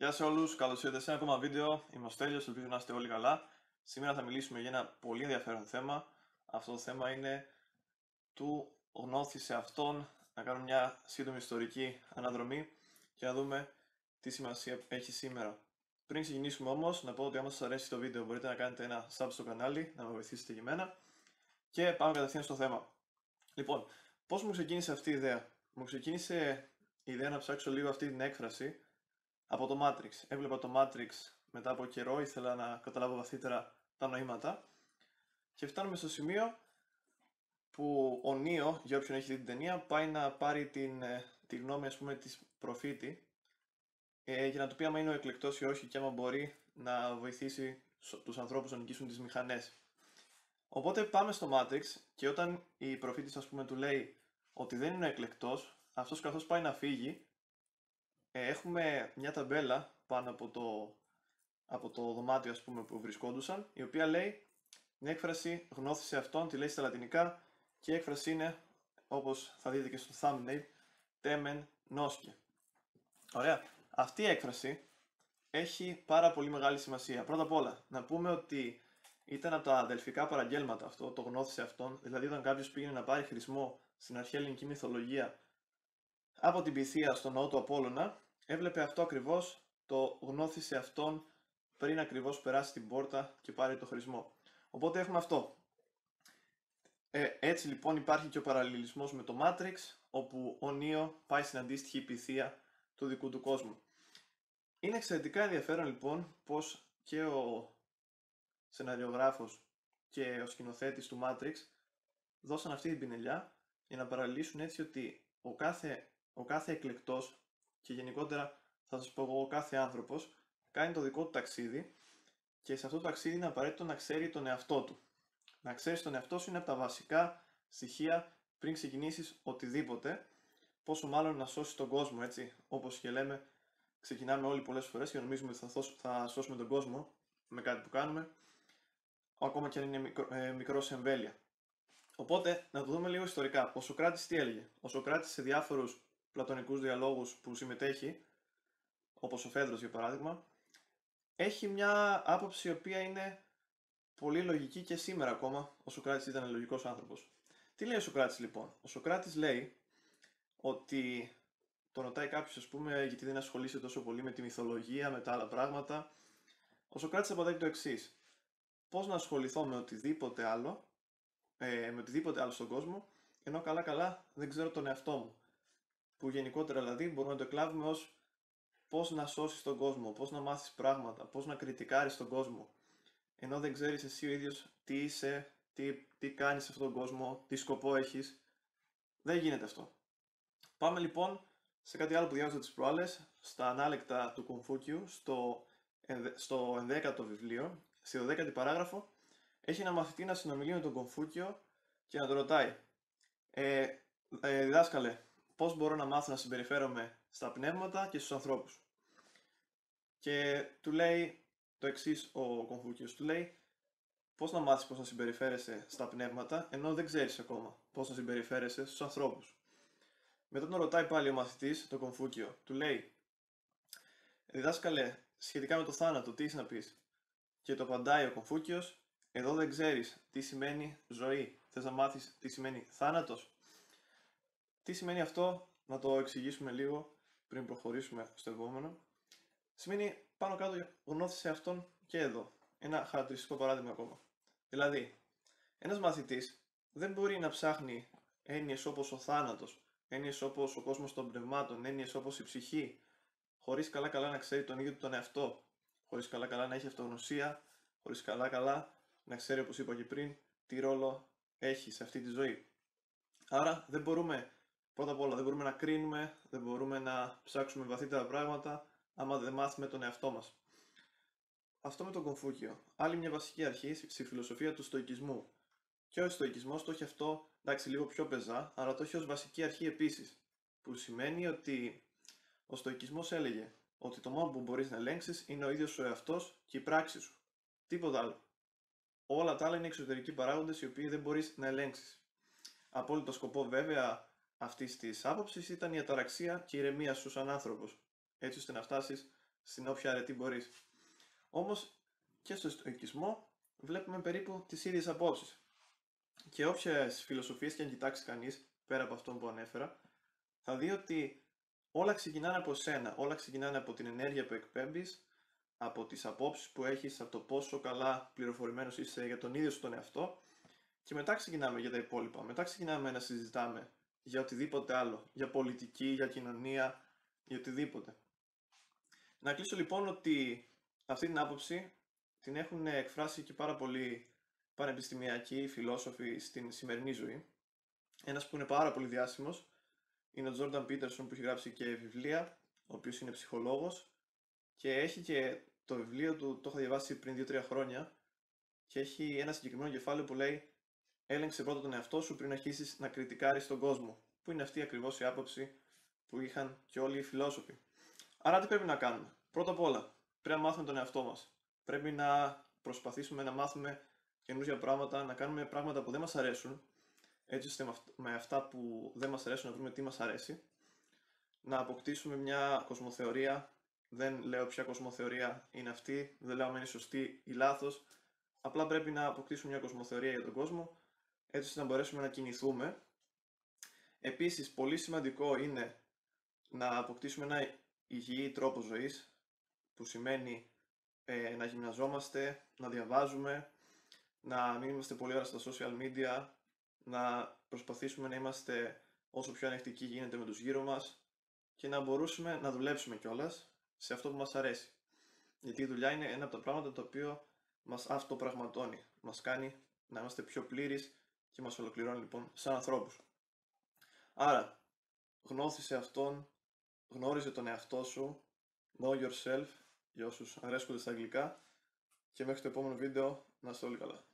Γεια σε όλους, καλώς ήρθατε σε ένα ακόμα βίντεο. Είμαι ο Στέλιος, ελπίζω να είστε όλοι καλά. Σήμερα θα μιλήσουμε για ένα πολύ ενδιαφέρον θέμα. Αυτό το θέμα είναι του γνώθη σε αυτόν. Να κάνουμε μια σύντομη ιστορική αναδρομή και να δούμε τι σημασία έχει σήμερα. Πριν ξεκινήσουμε όμως, να πω ότι άμα σας αρέσει το βίντεο μπορείτε να κάνετε ένα sub στο κανάλι, να με βοηθήσετε και εμένα. Και πάμε κατευθείαν στο θέμα. Λοιπόν, πώς μου ξεκίνησε αυτή η ιδέα; Μου ξεκίνησε η ιδέα να ψάξω λίγο αυτή την έκφραση από το Matrix. Έβλεπα το Matrix μετά από καιρό, ήθελα να καταλάβω βαθύτερα τα νοήματα και φτάνουμε στο σημείο που ο Νίο, για όποιον έχει δει την ταινία, πάει να πάρει την, ε, τη γνώμη ας πούμε της προφήτη ε, για να του πει άμα είναι ο εκλεκτός ή όχι και άμα μπορεί να βοηθήσει τους ανθρώπους να νικήσουν τις μηχανές. Οπότε πάμε στο Matrix και όταν η προφήτης ας πούμε του λέει ότι δεν είναι ο εκλεκτός, αυτός καθώς πάει να φύγει, ε, έχουμε μια ταμπέλα πάνω από το, από το δωμάτιο ας πούμε που βρισκόντουσαν, η οποία λέει την έκφραση γνώθησε αυτόν, τη λέει στα λατινικά και η έκφραση είναι, όπως θα δείτε και στο thumbnail, temen noske. Ωραία. Αυτή η έκφραση έχει πάρα πολύ μεγάλη σημασία. Πρώτα απ' όλα, να πούμε ότι ήταν από τα αδελφικά παραγγέλματα αυτό, το γνώθησε αυτόν, δηλαδή όταν κάποιος πήγαινε να πάρει χρησμό στην αρχαία ελληνική μυθολογία από την πυθία στον ναό του Απόλλωνα, έβλεπε αυτό ακριβώς, το γνώθησε αυτόν πριν ακριβώς περάσει την πόρτα και πάρει το χρησμό. Οπότε έχουμε αυτό. Ε, έτσι λοιπόν υπάρχει και ο παραλληλισμός με το Matrix, όπου ο Νίο πάει στην αντίστοιχη πυθία του δικού του κόσμου. Είναι εξαιρετικά ενδιαφέρον λοιπόν πως και ο σεναριογράφος και ο σκηνοθέτης του Matrix δώσαν αυτή την πινελιά για να παραλύσουν έτσι ότι ο κάθε ο κάθε εκλεκτός και γενικότερα θα σας πω εγώ ο κάθε άνθρωπος κάνει το δικό του ταξίδι και σε αυτό το ταξίδι είναι απαραίτητο να ξέρει τον εαυτό του. Να ξέρεις τον εαυτό σου είναι από τα βασικά στοιχεία πριν ξεκινήσεις οτιδήποτε, πόσο μάλλον να σώσεις τον κόσμο, έτσι, όπως και λέμε, ξεκινάμε όλοι πολλές φορές και νομίζουμε ότι θα, θα σώσουμε τον κόσμο με κάτι που κάνουμε, ακόμα και αν είναι μικρό, ε, μικρός σε εμβέλεια. Οπότε, να το δούμε λίγο ιστορικά. Ο Σοκράτης τι έλεγε; Ο Σοκράτης σε διάφορους πλατωνικούς διαλόγους που συμμετέχει, όπως ο Φέδρος για παράδειγμα, έχει μια άποψη η οποία είναι πολύ λογική και σήμερα ακόμα. Ο Σοκράτης ήταν λογικός άνθρωπος. Τι λέει ο Σοκράτης λοιπόν; Ο Σοκράτης λέει ότι τον ρωτάει κάποιος, ας πούμε, γιατί δεν ασχολείσαι τόσο πολύ με τη μυθολογία, με τα άλλα πράγματα. Ο Σοκράτης απαντάει το εξής. Πώς να ασχοληθώ με οτιδήποτε άλλο, ε, με οτιδήποτε άλλο στον κόσμο, ενώ καλά-καλά δεν ξέρω τον εαυτό μου που γενικότερα δηλαδή μπορούμε να το εκλάβουμε ως πώς να σώσεις τον κόσμο, πώς να μάθεις πράγματα, πώς να κριτικάρεις τον κόσμο. Ενώ δεν ξέρεις εσύ ο ίδιος τι είσαι, τι, τι κάνεις σε αυτόν τον κόσμο, τι σκοπό έχεις. Δεν γίνεται αυτό. Πάμε λοιπόν σε κάτι άλλο που διάβαζα τις προάλλες, στα ανάλεκτα του Κομφούκιου, στο, στο 11ο βιβλίο, στη 12η παράγραφο, έχει ένα μαθητή να συνομιλεί με τον Κομφούκιο και να τον ρωτάει ε, ε, διδάσκαλε, πώς μπορώ να μάθω να συμπεριφέρομαι στα πνεύματα και στους ανθρώπους. Και του λέει το εξής ο Κομφούκιος, του λέει πώς να μάθεις πώς να συμπεριφέρεσαι στα πνεύματα, ενώ δεν ξέρεις ακόμα πώς να συμπεριφέρεσαι στους ανθρώπους. Μετά τον ρωτάει πάλι ο μαθητής, το Κομφούκιο, του λέει «Διδάσκαλε, σχετικά με το θάνατο, τι είσαι να πεις» και το απαντάει ο Κομφούκιος «Εδώ δεν ξέρεις τι σημαίνει ζωή, θες να μάθεις τι σημαίνει θάνατος» Τι σημαίνει αυτό, να το εξηγήσουμε λίγο πριν προχωρήσουμε στο επόμενο. Σημαίνει πάνω κάτω γνώθησε αυτόν και εδώ. Ένα χαρακτηριστικό παράδειγμα ακόμα. Δηλαδή, ένας μαθητής δεν μπορεί να ψάχνει έννοιες όπως ο θάνατος, έννοιες όπως ο κόσμος των πνευμάτων, έννοιες όπως η ψυχή, χωρίς καλά καλά να ξέρει τον ίδιο του τον εαυτό, χωρίς καλά καλά να έχει αυτογνωσία, χωρίς καλά καλά να ξέρει όπως είπα και πριν τι ρόλο έχει σε αυτή τη ζωή. Άρα δεν μπορούμε Πρώτα απ' όλα δεν μπορούμε να κρίνουμε, δεν μπορούμε να ψάξουμε βαθύτερα πράγματα άμα δεν μάθουμε τον εαυτό μας. Αυτό με τον Κομφούκιο. Άλλη μια βασική αρχή στη φιλοσοφία του στοικισμού. Και ο στοικισμός το έχει αυτό, εντάξει λίγο πιο πεζά, αλλά το έχει ως βασική αρχή επίσης. Που σημαίνει ότι ο στοικισμός έλεγε ότι το μόνο που μπορείς να ελέγξεις είναι ο ίδιος ο εαυτός και η πράξη σου. Τίποτα άλλο. Όλα τα άλλα είναι εξωτερικοί παράγοντες οι οποίοι δεν μπορείς να ελέγξεις. Απόλυτο σκοπό βέβαια αυτής της άποψης ήταν η αταραξία και η ηρεμία σου σαν άνθρωπο, έτσι ώστε να φτάσεις στην όποια αρετή μπορείς. Όμως και στο στοικισμό βλέπουμε περίπου τις ίδιες απόψεις. Και όποιες φιλοσοφίες και αν κοιτάξει κανείς, πέρα από αυτό που ανέφερα, θα δει ότι όλα ξεκινάνε από σένα, όλα ξεκινάνε από την ενέργεια που εκπέμπεις, από τις απόψεις που έχεις, από το πόσο καλά πληροφορημένος είσαι για τον ίδιο σου τον εαυτό και μετά ξεκινάμε για τα υπόλοιπα. Μετά ξεκινάμε να συζητάμε για οτιδήποτε άλλο, για πολιτική, για κοινωνία, για οτιδήποτε. Να κλείσω λοιπόν ότι αυτή την άποψη την έχουν εκφράσει και πάρα πολλοί πανεπιστημιακοί φιλόσοφοι στην σημερινή ζωή. Ένας που είναι πάρα πολύ διάσημος είναι ο Τζόρνταν Πίτερσον που έχει γράψει και βιβλία, ο οποίος είναι ψυχολόγος και έχει και το βιβλίο του, το έχω διαβάσει πριν 2-3 χρόνια και έχει ένα συγκεκριμένο κεφάλαιο που λέει Έλεγξε πρώτα τον εαυτό σου πριν αρχίσεις να κριτικάρεις τον κόσμο. Που είναι αυτή ακριβώς η άποψη που είχαν και όλοι οι φιλόσοφοι; Άρα τι πρέπει να κάνουμε; Πρώτα απ' όλα, πρέπει να μάθουμε τον εαυτό μας. Πρέπει να προσπαθήσουμε να μάθουμε καινούργια πράγματα, να κάνουμε πράγματα που δεν μας αρέσουν, έτσι ώστε με αυτά που δεν μας αρέσουν να βρούμε τι μας αρέσει. Να αποκτήσουμε μια κοσμοθεωρία. Δεν λέω ποια κοσμοθεωρία είναι αυτή, δεν λέω αν είναι σωστή ή λάθος. Απλά πρέπει να αποκτήσουμε μια κοσμοθεωρία για τον κόσμο, έτσι ώστε να μπορέσουμε να κινηθούμε. Επίσης, πολύ σημαντικό είναι να αποκτήσουμε ένα υγιή τρόπο ζωής, που σημαίνει ε, να γυμναζόμαστε, να διαβάζουμε, να μην είμαστε πολύ ώρα στα social media, να προσπαθήσουμε να είμαστε όσο πιο ανεκτικοί γίνεται με τους γύρω μας και να μπορούσουμε να δουλέψουμε κιόλας σε αυτό που μας αρέσει. Γιατί η δουλειά είναι ένα από τα πράγματα το οποίο μας αυτοπραγματώνει, μας κάνει να είμαστε πιο πλήρεις και μας ολοκληρώνει λοιπόν σαν ανθρώπους. Άρα, γνώθησε αυτόν, γνώριζε τον εαυτό σου, know yourself, για όσους αρέσκονται στα αγγλικά και μέχρι το επόμενο βίντεο να είστε όλοι καλά.